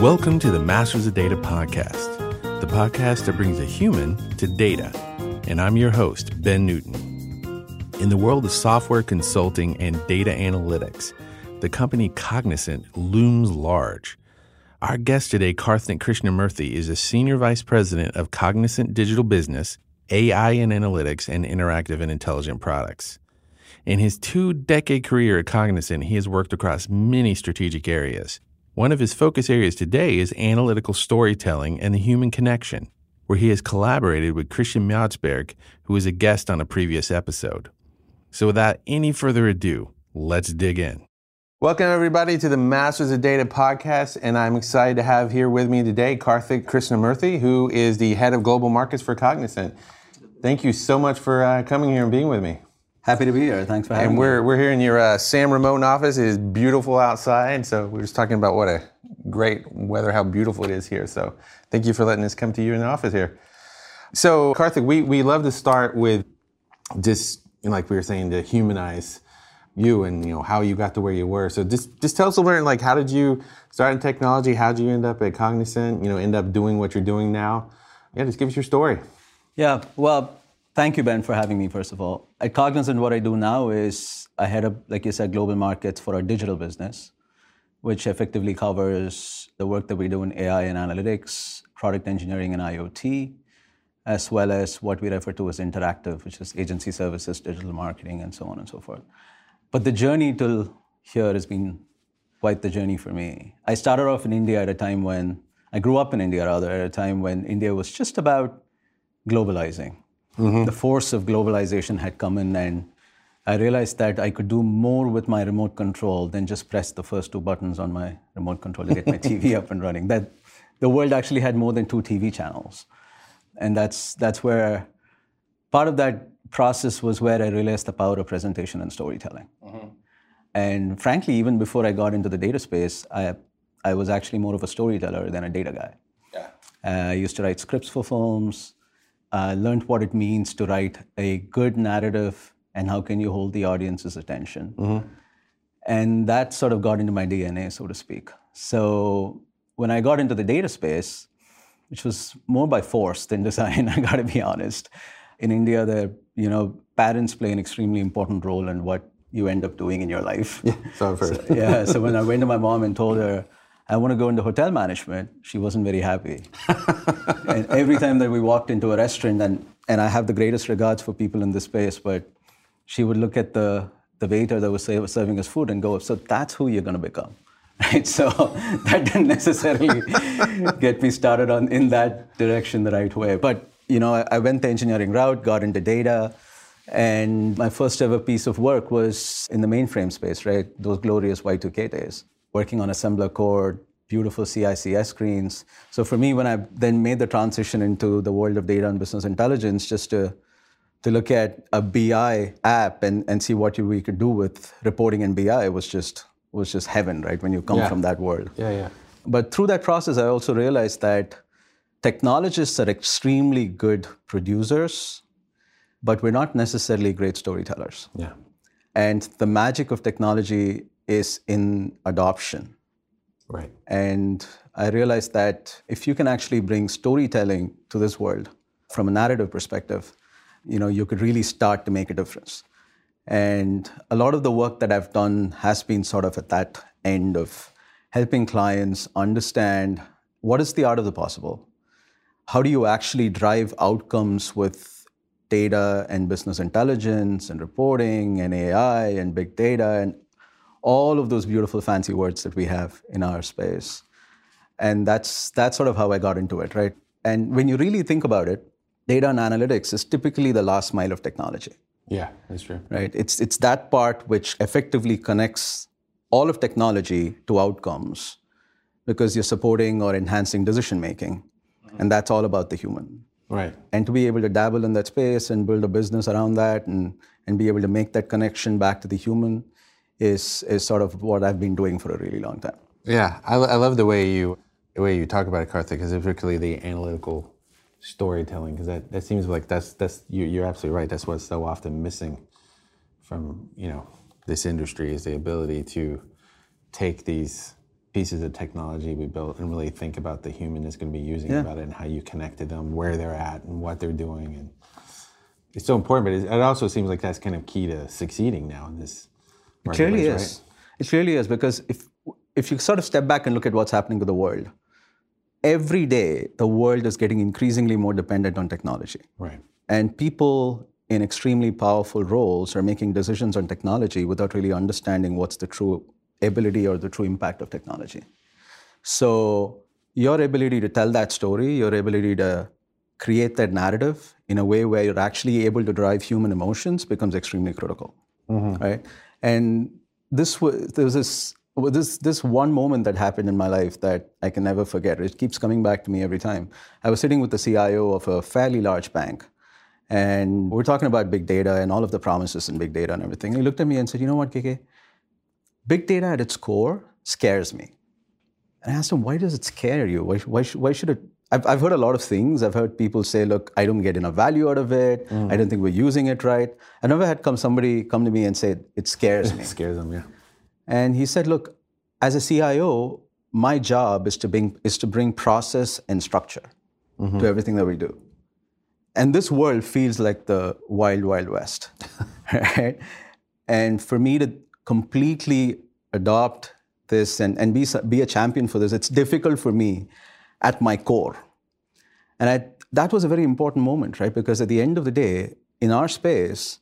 Welcome to the Masters of Data podcast, the podcast that brings a human to data. And I'm your host, Ben Newton. In the world of software consulting and data analytics, the company Cognizant looms large. Our guest today, Karthik Krishnamurthy, is a senior vice president of Cognizant Digital Business, AI and Analytics, and Interactive and Intelligent Products. In his two decade career at Cognizant, he has worked across many strategic areas. One of his focus areas today is analytical storytelling and the human connection, where he has collaborated with Christian Madsbjerg, who was a guest on a previous episode. So, without any further ado, let's dig in. Welcome, everybody, to the Masters of Data podcast. And I'm excited to have here with me today Karthik Krishnamurthy, who is the head of global markets for Cognizant. Thank you so much for uh, coming here and being with me. Happy to be here. Thanks for having me. and we're, me. we're here in your uh, San Ramon office. It is beautiful outside. So we are just talking about what a great weather, how beautiful it is here. So thank you for letting us come to you in the office here. So Karthik, we, we love to start with just, you know, like we were saying, to humanize you and you know how you got to where you were. So just just tell us a little bit like how did you start in technology? How did you end up at Cognizant? You know, end up doing what you're doing now? Yeah, just give us your story. Yeah, well, Thank you, Ben, for having me, first of all. At Cognizant, what I do now is I head up, like you said, global markets for our digital business, which effectively covers the work that we do in AI and analytics, product engineering and IoT, as well as what we refer to as interactive, which is agency services, digital marketing, and so on and so forth. But the journey till here has been quite the journey for me. I started off in India at a time when, I grew up in India rather, at a time when India was just about globalizing Mm-hmm. The force of globalization had come in, and I realized that I could do more with my remote control than just press the first two buttons on my remote control to get my TV up and running. That the world actually had more than two TV channels, and that's that's where part of that process was where I realized the power of presentation and storytelling. Mm-hmm. And frankly, even before I got into the data space, I I was actually more of a storyteller than a data guy. Yeah. Uh, I used to write scripts for films uh, learned what it means to write a good narrative and how can you hold the audience's attention. Mm-hmm. And that sort of got into my DNA, so to speak. So when I got into the data space, which was more by force than design, I got to be honest. In India, the you know parents play an extremely important role in what you end up doing in your life. Yeah, so I've heard. So, yeah, so when I went to my mom and told her I want to go into hotel management. She wasn't very happy. and every time that we walked into a restaurant, and, and I have the greatest regards for people in this space, but she would look at the, the waiter that was serving us food and go, So that's who you're going to become. Right? So that didn't necessarily get me started on in that direction the right way. But you know, I, I went the engineering route, got into data, and my first ever piece of work was in the mainframe space, right? Those glorious Y2K days working on assembler code, beautiful CICS screens. So for me, when I then made the transition into the world of data and business intelligence, just to to look at a BI app and, and see what we could do with reporting in BI was just was just heaven, right? When you come yeah. from that world. Yeah, yeah. But through that process, I also realized that technologists are extremely good producers, but we're not necessarily great storytellers. Yeah. And the magic of technology is in adoption. Right. And I realized that if you can actually bring storytelling to this world from a narrative perspective, you know, you could really start to make a difference. And a lot of the work that I've done has been sort of at that end of helping clients understand what is the art of the possible? How do you actually drive outcomes with data and business intelligence and reporting and AI and big data and all of those beautiful fancy words that we have in our space. And that's that's sort of how I got into it, right? And when you really think about it, data and analytics is typically the last mile of technology. Yeah, that's true. Right? It's it's that part which effectively connects all of technology to outcomes because you're supporting or enhancing decision making. And that's all about the human. Right. And to be able to dabble in that space and build a business around that and, and be able to make that connection back to the human is is sort of what I've been doing for a really long time. Yeah, I, I love the way you the way you talk about it, Karthik, because particularly the analytical storytelling, because that, that seems like that's that's you, you're absolutely right. That's what's so often missing from you know this industry is the ability to take these pieces of technology we built and really think about the human is going to be using Yeah. about it and how you connect to them, where they're at, and what they're doing, and it's so important. But it, it also seems like that's kind of key to succeeding now in this. It really marketplace, is. It really is because if if you sort of step back and look at what's happening to the world, every day the world is getting increasingly more dependent on technology. Right. Right. And people in extremely powerful roles are making decisions on technology without really understanding what's the true ability or the true impact of technology. So, your ability to tell that story, your ability to create that narrative in a way where you're actually able to drive human emotions becomes extremely critical. Right? And this was, there was this, this, this one moment that happened in my life that I can never forget. It keeps coming back to me every time. I was sitting with the CIO of a fairly large bank. And we're talking about big data and all of the promises in big data and everything. He looked at me and said, You know what, KK? Big data at its core scares me. And I asked him, Why does it scare you? Why, why, why should it? I've, I've heard a lot of things. I've heard people say, Look, I don't get enough value out of it. I don't think we're using it right. I never had come somebody come to me and say, It scares me. It scares them, yeah. And he said, "Look, as a CIO, my job is to bring is to bring process and structure mm-hmm. to everything that we do. And this world feels like the wild, wild west, right? And for me to completely adopt this and, and be be a champion for this, it's difficult for me at my core. And I, that was a very important moment, right? Because at the end of the day, in our space,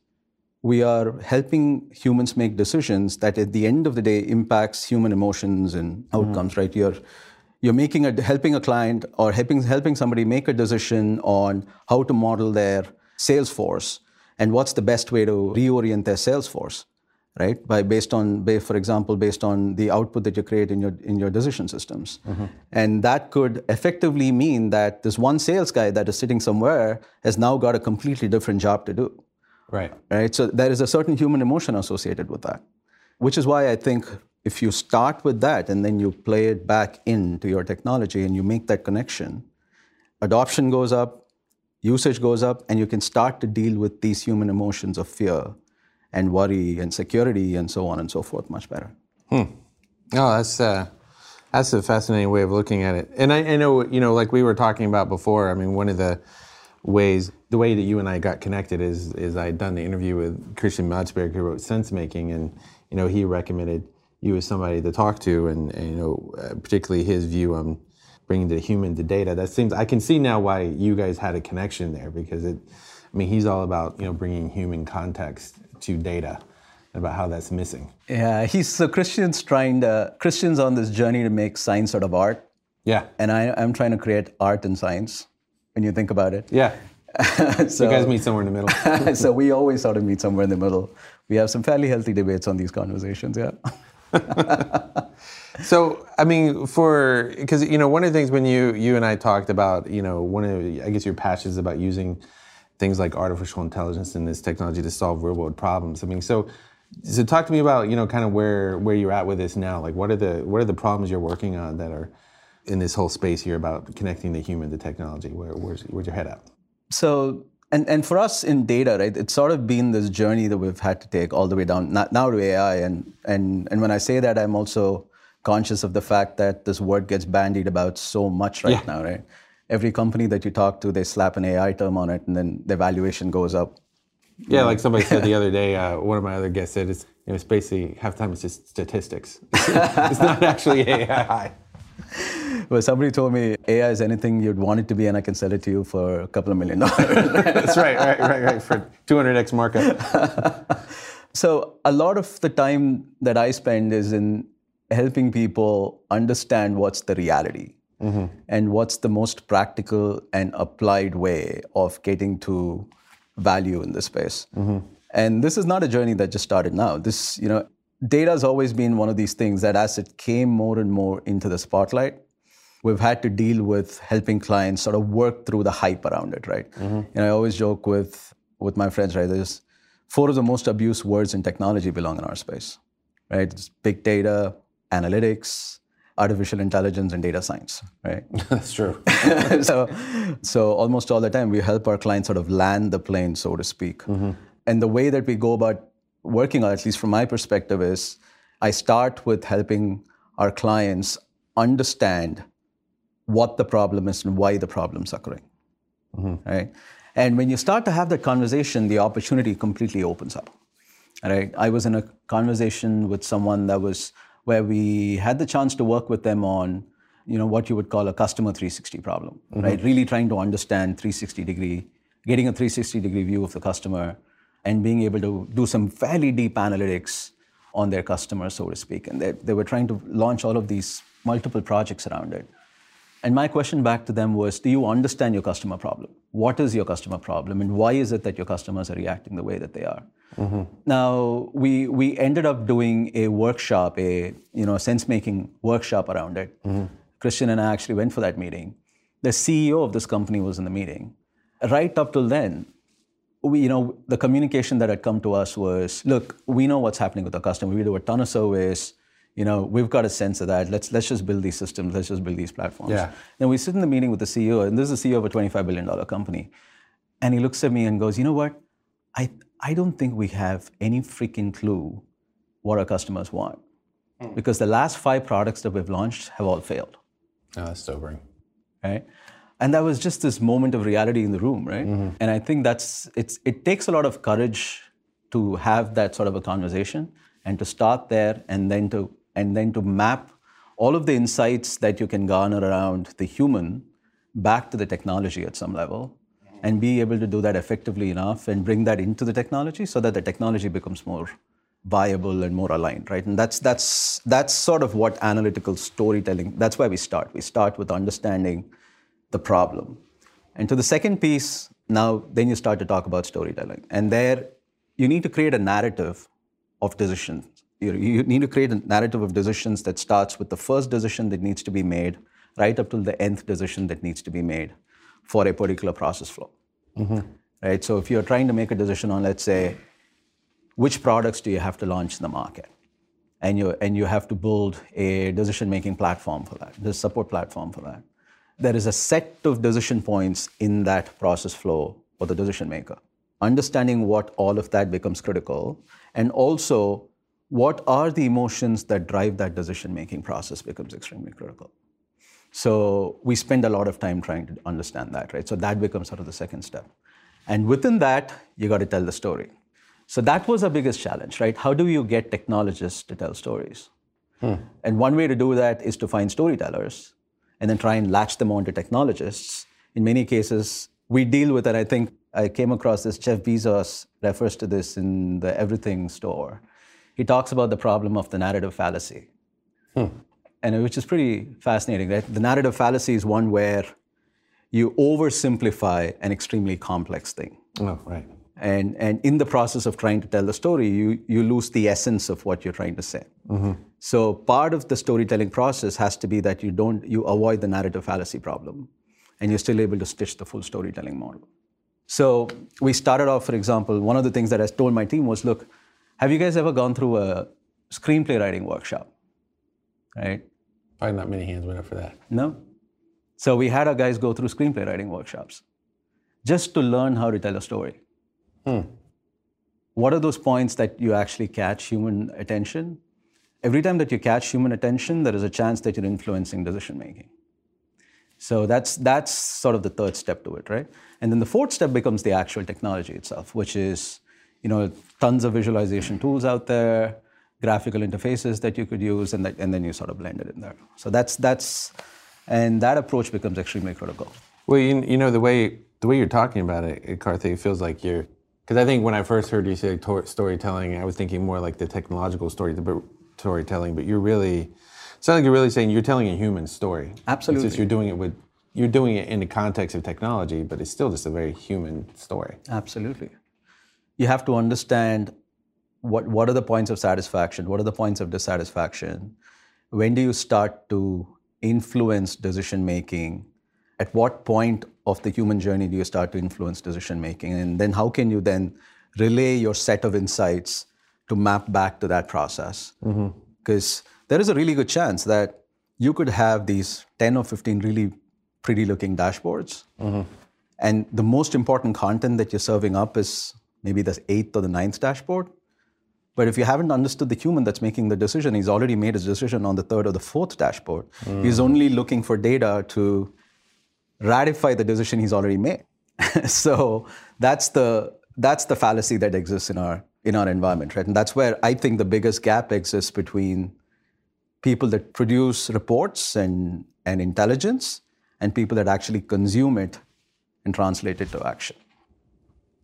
we are helping humans make decisions that at the end of the day impacts human emotions and mm-hmm. outcomes right you're you're making a helping a client or helping helping somebody make a decision on how to model their sales force and what's the best way to reorient their sales force right by based on for example based on the output that you create in your in your decision systems mm-hmm. and that could effectively mean that this one sales guy that is sitting somewhere has now got a completely different job to do Right. right? So there is a certain human emotion associated with that, which is why I think if you start with that and then you play it back into your technology and you make that connection, adoption goes up, usage goes up, and you can start to deal with these human emotions of fear and worry and security and so on and so forth much better. Oh, that's uh, that's a fascinating way of looking at it. And I, I know, you know, like we were talking about before. I mean, one of the ways, the way that you and I got connected is, is I had done the interview with Christian Madsbjerg, who wrote Sense Making, and you know, he recommended you as somebody to talk to, and, and you know, uh, particularly his view on bringing the human to data. That seems I can see now why you guys had a connection there because it. I mean, he's all about you know bringing human context to data, and about how that's missing. Yeah, he's so Christian's trying to Christian's on this journey to make science out of art, Yeah. and I, I'm trying to create art and science. When you think about it, Yeah. so, You guys meet somewhere in the middle. so we always sort of meet somewhere in the middle. We have some fairly healthy debates on these conversations. Yeah. So, I mean, for because you know, one of the things when you you and I talked about, you know, one of I guess your passions about using things like artificial intelligence and this technology to solve real world problems. I mean, so so talk to me about you know kind of where where you're at with this now. Like, what are the what are the problems you're working on that are in this whole space here about connecting the human to technology? Where where's where's your head at? So, and, and for us in data, right, it's sort of been this journey that we've had to take all the way down now to AI. And, and, and when I say that, I'm also conscious of the fact that this word gets bandied about so much right Yeah. now, right? Every company that you talk to, they slap an AI term on it, and then the valuation goes up. Yeah, like somebody said the other day, uh, one of my other guests said it's you know it's basically half the time it's just statistics. it's not actually AI. Well, somebody told me AI is anything you'd want it to be, and I can sell it to you for a couple of million dollars. That's right, right, right, right. For 200x markup. So a lot of the time that I spend is in helping people understand what's the reality Mm-hmm. and what's the most practical and applied way of getting to value in this space. Mm-hmm. And this is not a journey that just started now. This, you know, data has always been one of these things that as it came more and more into the spotlight, we've had to deal with helping clients sort of work through the hype around it, right? Mm-hmm. And I always joke with with my friends, right? There's four of the most abused words in technology belong in our space, right? It's big data, analytics, artificial intelligence, and data science, right? That's true. so, so almost all the time we help our clients sort of land the plane, so to speak. Mm-hmm. And the way that we go about working, or at least from my perspective, is I start with helping our clients understand what the problem is and why the problem's occurring. Mm-hmm. Right? And when you start to have that conversation, the opportunity completely opens up. Right? I was in a conversation with someone that was where we had the chance to work with them on, you know, what you would call a customer 360 problem, mm-hmm. right? Really trying to understand 360 degree, getting a 360 degree view of the customer, and being able to do some fairly deep analytics on their customers, so to speak. And they, they were trying to launch all of these multiple projects around it. And my question back to them was Do you understand your customer problem? What is your customer problem? And why is it that your customers are reacting the way that they are? Now, we, we ended up doing a workshop, a you know, sense making workshop around it. Christian and I actually went for that meeting. The CEO of this company was in the meeting. Right up till then, we, you know, the communication that had come to us was, look, we know what's happening with our customer. We do a ton of surveys. You know, we've got a sense of that. Let's let's just build these systems. Let's just build these platforms. Yeah. Then we sit in the meeting with the CEO, and this is the CEO of a $25 billion company, and he looks at me and goes, you know what? I I don't think we have any freaking clue what our customers want, hmm. because the last five products that we've launched have all failed Oh, that's sobering. right? And that was just this moment of reality in the room, right? Mm-hmm. And I think that's it's it takes a lot of courage to have that sort of a conversation and to start there and then to and then to map all of the insights that you can garner around the human back to the technology at some level and be able to do that effectively enough and bring that into the technology so that the technology becomes more viable and more aligned right? And that's that's that's sort of what analytical storytelling that's where we start. We start with understanding the problem. And to the second piece now then you start to talk about storytelling. And there you need to create a narrative of decisions. You, you need to create a narrative of decisions that starts with the first decision that needs to be made right up till the nth decision that needs to be made for a particular process flow. Mm-hmm. Right? So if you're trying to make a decision on let's say which products do you have to launch in the market? And you and you have to build a decision making platform for that the support platform for that. There is a set of decision points in that process flow for the decision maker. Understanding what all of that becomes critical and also what are the emotions that drive that decision making process becomes extremely critical so we spend a lot of time trying to understand that, right? So that becomes sort of the second step. And within that, you got to tell the story. So that was our biggest challenge, right? How do you get technologists to tell stories? Hmm. And one way to do that is to find storytellers and then try and latch them onto technologists. In many cases, we deal with it. I think I came across this, Jeff Bezos refers to this in the Everything store. He talks about the problem of the narrative fallacy hmm. And which is pretty fascinating. Right? The narrative fallacy is one where you oversimplify an extremely complex thing. Oh, right. And, and in the process of trying to tell the story, you, you lose the essence of what you're trying to say. Mm-hmm. So part of the storytelling process has to be that you don't you avoid the narrative fallacy problem, and you're still able to stitch the full storytelling model. So we started off, for example, one of the things that I told my team was, look, have you guys ever gone through a screenplay writing workshop? Right? Probably not many hands went up for that. No. So we had our guys go through screenplay writing workshops just to learn how to tell a story. Hmm. What are those points that you actually catch human attention? Every time that you catch human attention, there is a chance that you're influencing decision making. So that's that's sort of the third step to it, right? And then the fourth step becomes the actual technology itself, which is, you know, tons of visualization tools out there, graphical interfaces that you could use, and that, and then you sort of blend it in there. So that's that's, and that approach becomes extremely critical. Well, you, you know the way the way you're talking about it, Karthik, it feels like you're because I think when I first heard you say tor- storytelling, I was thinking more like the technological story, but storytelling. But you're really, it sounds like you're really saying you're telling a human story. Absolutely, It's just you're doing it with you're doing it in the context of technology, but it's still just a very human story. Absolutely. You have to understand what, what are the points of satisfaction, what are the points of dissatisfaction, when do you start to influence decision making, at what point of the human journey do you start to influence decision making, and then how can you then relay your set of insights to map back to that process? Mm-hmm. Because there is a really good chance that you could have these 10 or 15 really pretty looking dashboards. Mm-hmm. And the most important content that you're serving up is maybe the eighth or the ninth dashboard. But if you haven't understood the human that's making the decision, he's already made his decision on the third or the fourth dashboard. Hmm. He's only looking for data to ratify the decision he's already made. so that's the that's the fallacy that exists in our in our environment, right? And that's where I think the biggest gap exists between people that produce reports and, and intelligence and people that actually consume it and translate it to action.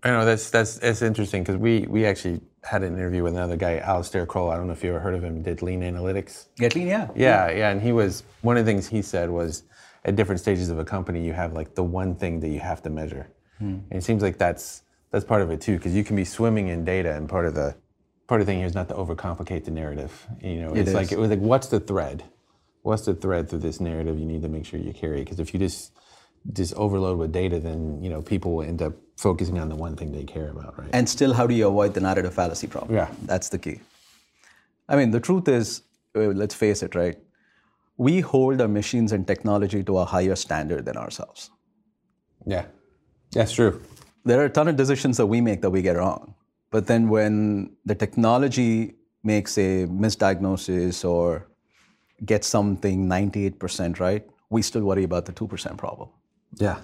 I know that's that's that's interesting because we we actually had an interview with another guy, Alistair Croll. I don't know if you ever heard of him. Did Lean Analytics. Get lean, yeah. Yeah, yeah, and he was one of the things he said was at different stages of a company, you have like the one thing that you have to measure, hmm. and it seems like that's that's part of it too because you can be swimming in data, and part of the part of the thing here is not to overcomplicate the narrative. You know, it's like it was like what's the thread? What's the thread through this narrative you need to make sure you carry? Because if you just just overload with data, then you know people will end up focusing on the one thing they care about, right? And still, how do you avoid the narrative fallacy problem? Yeah, that's the key. I mean, the truth is, uh, let's face it, right? We hold our machines and technology to a higher standard than ourselves. Yeah, that's true. There are a ton of decisions that we make that we get wrong. But then when the technology makes a misdiagnosis or gets something 98% right, we still worry about the 2% problem. Yeah.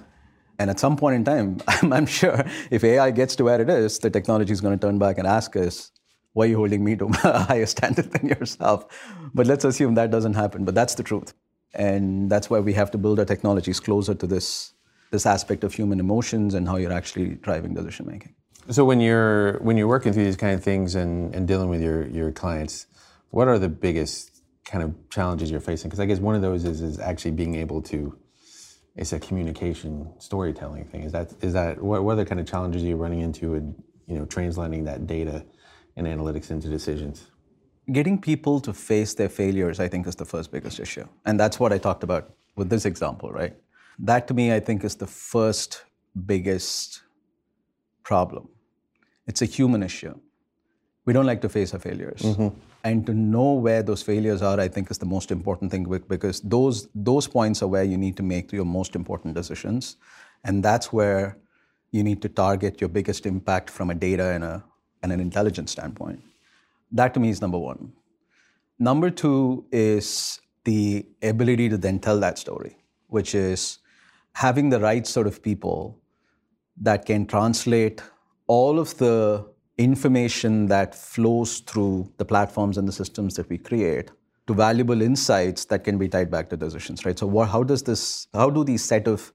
And at some point in time, I'm, sure if AI gets to where it is, the technology is going to turn back and ask us, why are you holding me to a higher standard than yourself? But let's assume that doesn't happen. But that's the truth. And that's why we have to build our technologies closer to this, this aspect of human emotions and how you're actually driving decision making. So when you're when you're working through these kind of things and, and dealing with your your clients, what are the biggest kind of challenges you're facing? Because I guess one of those is is actually being able to it's a communication storytelling thing. Is that is that what, what other kind of challenges are you running into in you know translating that data and analytics into decisions? Getting people to face their failures, I think, is the first biggest issue, and that's what I talked about with this example, right? That to me, I think, is the first biggest problem. It's a human issue. We don't like to face our failures. Mm-hmm. And to know where those failures are, I think, is the most important thing because those, those points are where you need to make your most important decisions. And that's where you need to target your biggest impact from a data and, a, and an intelligence standpoint. That to me is number one. Number two is the ability to then tell that story, which is having the right sort of people that can translate all of the information that flows through the platforms and the systems that we create to valuable insights that can be tied back to decisions right? So what, how does this how do these set of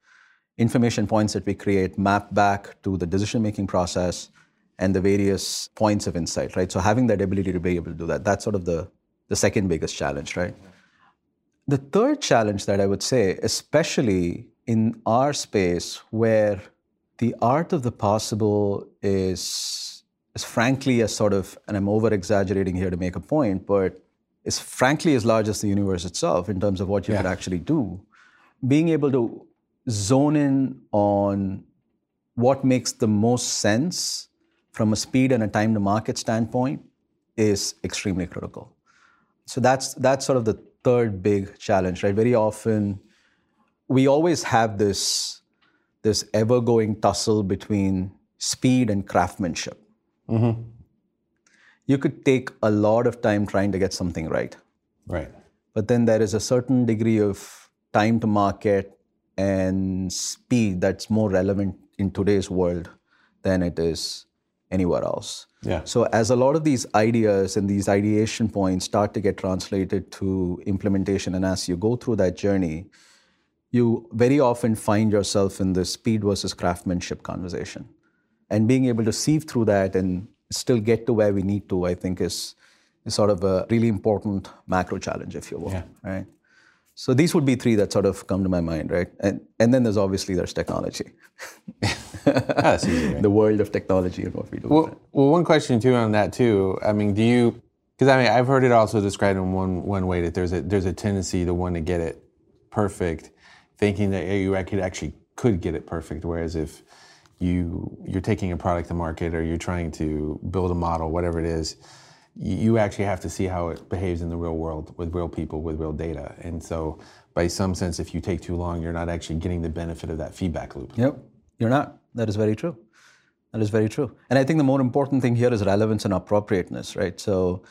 information points that we create map back to the decision making process and the various points of insight right? So having that ability to be able to do that that's sort of the the second biggest challenge right? The third challenge that i would say especially in our space where the art of the possible is, is frankly as sort of, and I'm over exaggerating here to make a point, but is frankly as large as the universe itself in terms of what you yeah. could actually do. Being able to zone in on what makes the most sense from a speed and a time to market standpoint is extremely critical. So that's that's sort of the third big challenge, right? Very often we always have this this ever going tussle between speed and craftsmanship. Mm-hmm. You could take a lot of time trying to get something right. Right. But then there is a certain degree of time to market and speed that's more relevant in today's world than it is anywhere else. Yeah. So as a lot of these ideas and these ideation points start to get translated to implementation and as you go through that journey, you very often find yourself in this speed versus craftsmanship conversation. And being able to sieve through that and still get to where we need to, I think, is, is sort of a really important macro challenge, if you will. Yeah. Right. So these would be three that sort of come to my mind, right? And and then there's obviously there's technology. Easy, right? The world of technology and what we do. Well, well, one question too on that too. I mean, do you? Because I mean, I've heard it also described in one one way that there's a there's a tendency to want to get it perfect, thinking that you could actually could get it perfect. Whereas if you you're taking a product to market or you're trying to build a model, whatever it is, you actually have to see how it behaves in the real world with real people with real data. And so, by some sense, if you take too long, you're not actually getting the benefit of that feedback loop. Yep, you're not. That is very true. That is very true. And I think the more important thing here is relevance and appropriateness, right? So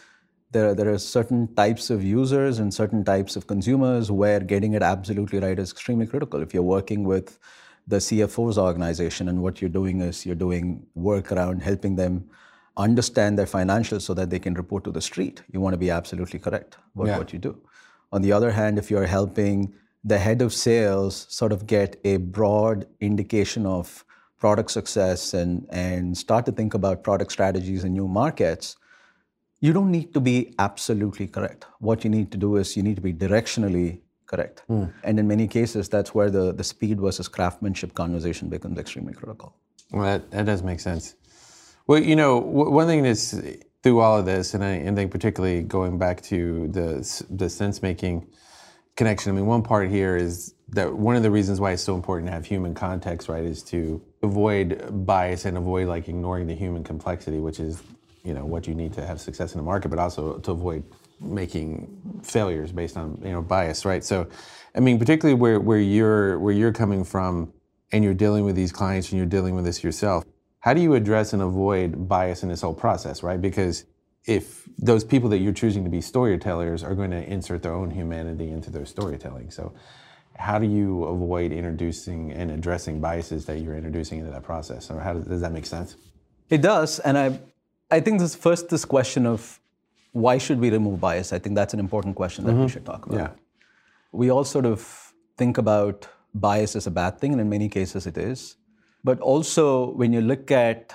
there are, there are certain types of users and certain types of consumers where getting it absolutely right is extremely critical. If you're working with the CFO's organization and what you're doing is you're doing work around helping them understand their financials so that they can report to the street, you want to be absolutely correct about yeah. what you do. On the other hand, if you're helping the head of sales sort of get a broad indication of product success and, and start to think about product strategies in new markets, you don't need to be absolutely correct. What you need to do is you need to be directionally correct. Mm. And in many cases, that's where the, the speed versus craftsmanship conversation becomes extremely critical. Well, that, that does make sense. Well, you know, one thing that's through all of this, and I, and think particularly going back to the, the sense making connection, I mean, one part here is that one of the reasons why it's so important to have human context, right, is to avoid bias and avoid like ignoring the human complexity, which is, you know, what you need to have success in the market, but also to avoid making failures based on you know bias, right? So, I mean, particularly where where you're where you're coming from, and you're dealing with these clients and you're dealing with this yourself. How do you address and avoid bias in this whole process, right? Because if those people that you're choosing to be storytellers are going to insert their own humanity into their storytelling, so how do you avoid introducing and addressing biases that you're introducing into that process or how does, does that make sense it does and i i think this first this question of why should we remove bias i think that's an important question that mm-hmm. we should talk about yeah we all sort of think about bias as a bad thing and in many cases it is but also when you look at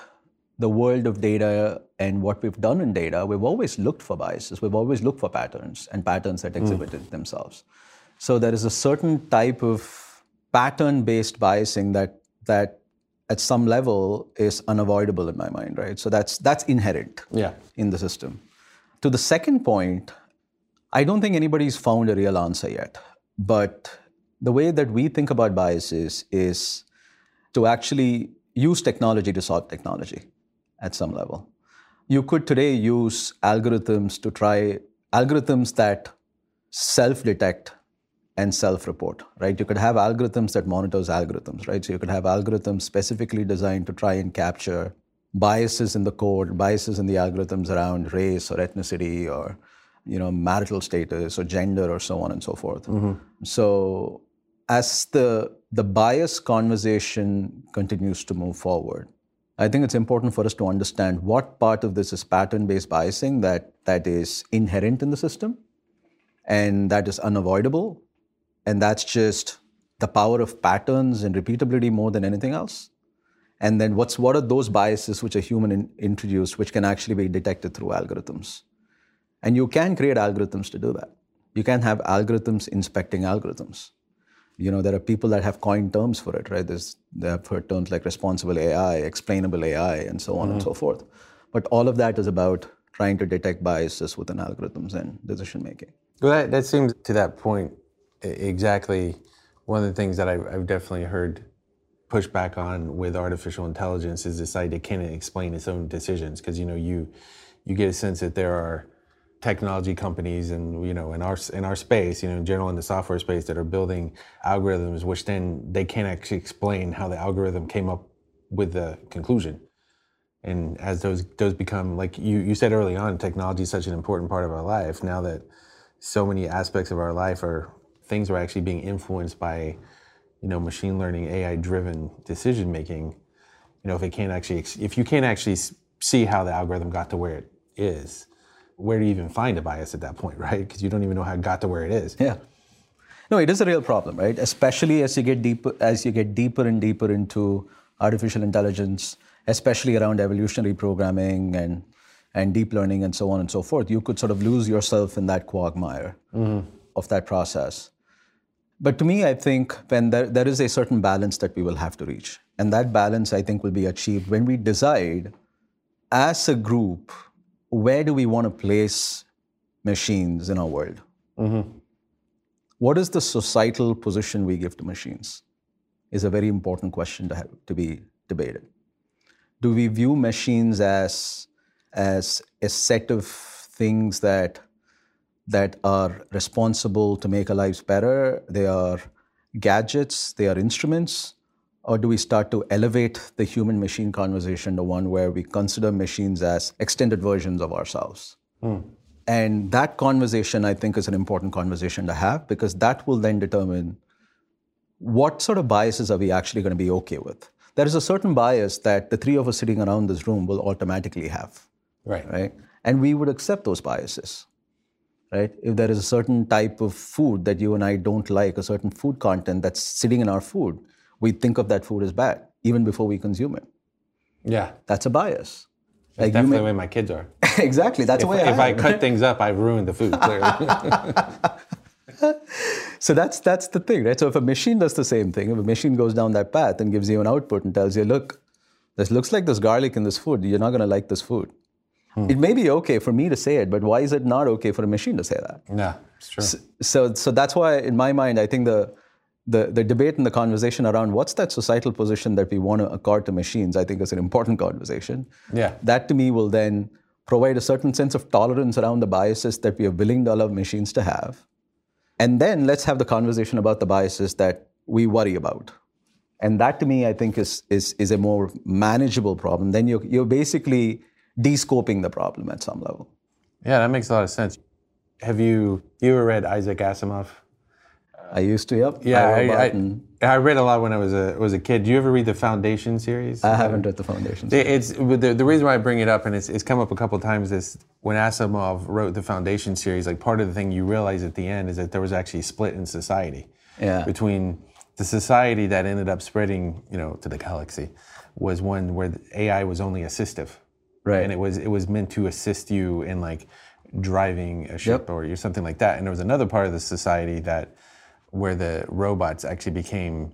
the world of data and what we've done in data we've always looked for biases we've always looked for patterns and patterns that mm. exhibited mm. themselves so there is a certain type of pattern-based biasing that that at some level is unavoidable in my mind, right? So that's that's inherent yeah. in the system. To the second point, I don't think anybody's found a real answer yet. But the way that we think about biases is to actually use technology to solve technology at some level. You could today use algorithms to try algorithms that self-detect and self-report, right? You could have algorithms that monitors algorithms, right? So you could have algorithms specifically designed to try and capture biases in the code, biases in the algorithms around race or ethnicity or you know marital status or gender or so on and so forth. Mm-hmm. So as the the bias conversation continues to move forward, I think it's important for us to understand what part of this is pattern-based biasing that that is inherent in the system and that is unavoidable and that's just the power of patterns and repeatability more than anything else. And then what's what are those biases which a human in, introduced, which can actually be detected through algorithms? And you can create algorithms to do that. You can have algorithms inspecting algorithms. You know, there are people that have coined terms for it, right? There's, they have heard terms like responsible AI, explainable AI, and so on mm-hmm. and so forth. But all of that is about trying to detect biases within algorithms and decision making. Well, that, that seems to that point exactly one of the things that I've, I've definitely heard pushback on with artificial intelligence is this idea can it explain its own decisions? Because you know you you get a sense that there are technology companies and you know in our in our space you know in general in the software space that are building algorithms which then they can't actually explain how the algorithm came up with the conclusion. And as those those become like you you said early on technology is such an important part of our life. Now that so many aspects of our life are things are actually being influenced by, you know, machine learning, AI-driven decision making. You know, if it can't actually, if you can't actually see how the algorithm got to where it is, where do you even find a bias at that point, right? Because you don't even know how it got to where it is. Yeah. No, it is a real problem, right? Especially as you get deeper, as you get deeper and deeper into artificial intelligence, especially around evolutionary programming and and deep learning and so on and so forth. You could sort of lose yourself in that quagmire mm-hmm. of that process. But to me, I think when there, there is a certain balance that we will have to reach. And that balance, I think, will be achieved when we decide as a group where do we want to place machines in our world? Mm-hmm. What is the societal position we give to machines? Is a very important question to, have, to be debated. Do we view machines as, as a set of things that that are responsible to make our lives better. They are gadgets, they are instruments, Or do we start to elevate the human machine conversation to one where we consider machines as extended versions of ourselves? Hmm. And that conversation, I think, is an important conversation to have because that will then determine what sort of biases are we actually going to be okay with. There is a certain bias that the three of us sitting around this room will automatically have, Right. right? And we would accept those biases, right? If there is a certain type of food that you and I don't like, a certain food content that's sitting in our food, we think of that food as bad even before we consume it. Yeah. That's a bias. That's you definitely may- the way my kids are. exactly. That's If, the way I if I cut things up, I've ruined the food, clearly. So that's that's the thing, right? So if a machine does the same thing, if a machine goes down that path and gives you an output and tells you, look, this looks like this garlic in this food, you're not going to like this food. Hmm. It may be okay for me to say it, but why is it not okay for a machine to say that? yeah, it's true. So so that's why, in my mind, I think the the, the debate and the conversation around what's that societal position that we want to accord to machines, I think is an important conversation. Yeah. That to me will then provide a certain sense of tolerance around the biases that we are willing to allow machines to have. And then let's have the conversation about the biases that we worry about. And that to me, I think, is, is, is a more manageable problem. Then you're, you're basically de-scoping the problem at some level. Yeah, that makes a lot of sense. Have you you ever read Isaac Asimov? I used to, yep. Yeah, I, I, I, read a lot when I was a was a kid. Do you ever read the Foundation series? I haven't read the Foundation. It- It's the, the reason why I bring it up, and it's, it's come up a couple times. Is when Asimov wrote the Foundation series, like part of the thing you realize at the end is that there was actually a split in society Yeah. between the society that ended up spreading, you know, to the galaxy, was one where the AI was only assistive, Right. And it was it was meant to assist you in like driving a ship Yep. or something like that. And there was another part of the society that where the robots actually became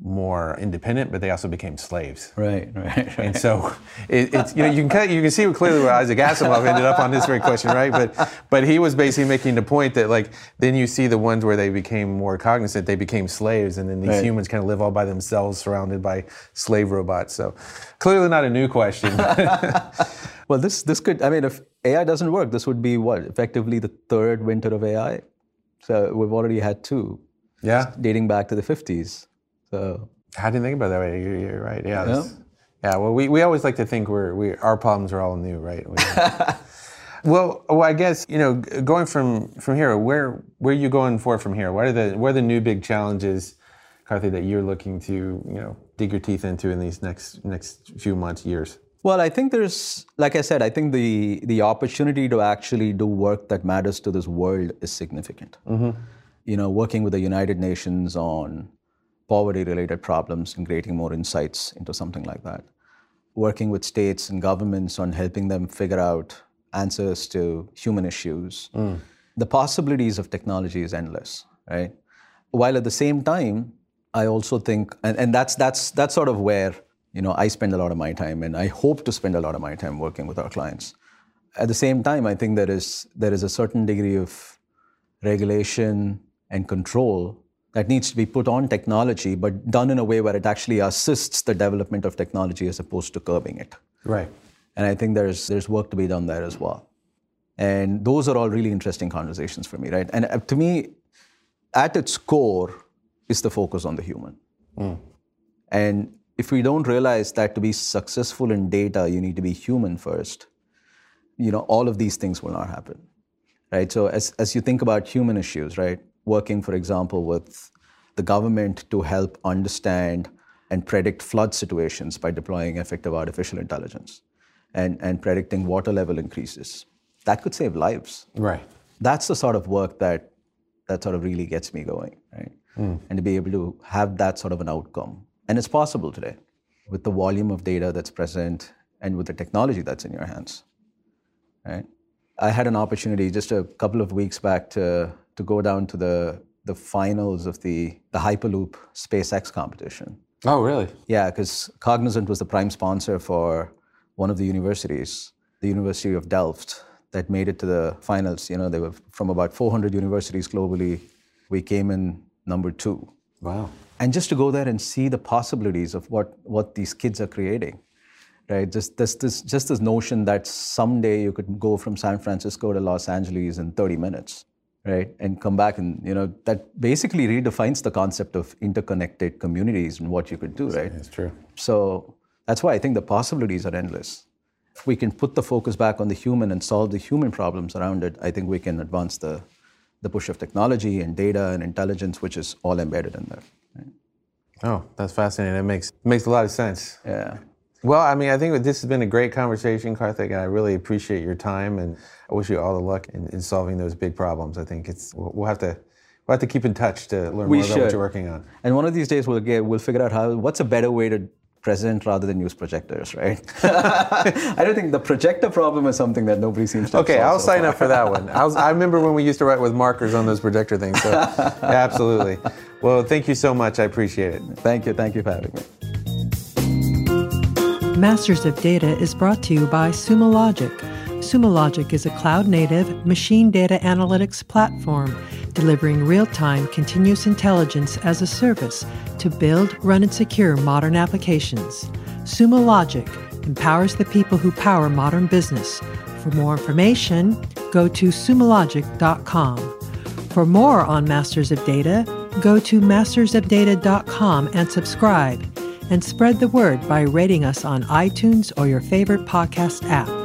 more independent, but they also became slaves. Right, right, right. And so it, it's you know you can kind of, you can see clearly where Isaac Asimov ended up on this very question, right? But but he was basically making the point that like then you see the ones where they became more cognizant, they became slaves, and then these Right. humans kind of live all by themselves, surrounded by slave robots. So clearly not a new question. Well, this this could. I mean, if AI doesn't work, this would be what effectively the third winter of AI. So we've already had two, yeah. dating back to the 50s. So I didn't think about that way. You're, you're right. Yeah. that's- Yeah. Well, we, we always like to think we're we our problems are all new, right? We- well, well, I guess you know, going from from here, where where are you going for from here? What are the what are the new big challenges, Karthi, that you're looking to you know dig your teeth into in these next next few months, years? Well, I think there's, like I said, I think the the opportunity to actually do work that matters to this world is significant. Mm-hmm. You know, working with the United Nations on poverty-related problems and creating more insights into something like that. Working with states and governments on helping them figure out answers to human issues. Mm. The possibilities of technology is endless, right? While at the same time, I also think, and, and that's that's that's sort of where you know I spend a lot of my time, and I hope to spend a lot of my time working with our clients. At the same time, I think there is there is a certain degree of regulation and control that needs to be put on technology, but done in a way where it actually assists the development of technology as opposed to curbing it. Right. And I think there's there's work to be done there as well. And those are all really interesting conversations for me, right? And uh, to me, at its core is the focus on the human. And if we don't realize that to be successful in data, you need to be human first, you know, all of these things will not happen. Right? So as, as you think about human issues, right? Working, for example, with the government to help understand and predict flood situations by deploying effective artificial intelligence and, and predicting water level increases. That could save lives. Right. that's the sort of work that that sort of really gets me going right? Hmm. And to be able to have that sort of an outcome. And it's possible today with the volume of data that's present and with the technology that's in your hands right? I had an opportunity just a couple of weeks back to to go down to the the finals of the the hyperloop spacex competition Oh, really? yeah, because Cognizant was the prime sponsor for one of the universities, the University of Delft, that made it to the finals. You know, they were from about 400 universities globally. We came in number two. Wow. And just to go there and see the possibilities of what, what these kids are creating, right? Just this, this, just this notion that someday you could go from San Francisco to Los Angeles in 30 minutes. Right? And come back and, you know, that basically redefines the concept of interconnected communities and what you could do, right? That's true. So that's why I think the possibilities are endless. If we can put the focus back on the human and solve the human problems around it, I think we can advance the, the push of technology and data and intelligence, which is all embedded in there. Right? Oh, that's fascinating. That makes makes a lot of sense. Yeah. Well, I mean, I think this has been a great conversation, Karthik, and I really appreciate your time, and I wish you all the luck in, in solving those big problems. I think it's we'll have to we'll have to keep in touch to learn We more about what you're working on. And one of these days we'll get we'll figure out how what's a better way to present rather than use projectors, right? I don't think the projector problem is something that nobody seems to. Okay, I'll so sign far. up for that one. I, was, I remember when we used to write with markers on those projector things. So, absolutely. Well, thank you so much. I appreciate it. Thank you, thank you for having me. Masters of Data is brought to you by Sumo Logic. Sumo Logic is a cloud native machine data analytics platform delivering real time continuous intelligence as a service to build, run, and secure modern applications. Sumo Logic empowers the people who power modern business. For more information, go to sumologic.com. For more on Masters of Data, go to mastersofdata.com and subscribe. And spread the word by rating us on iTunes or your favorite podcast app.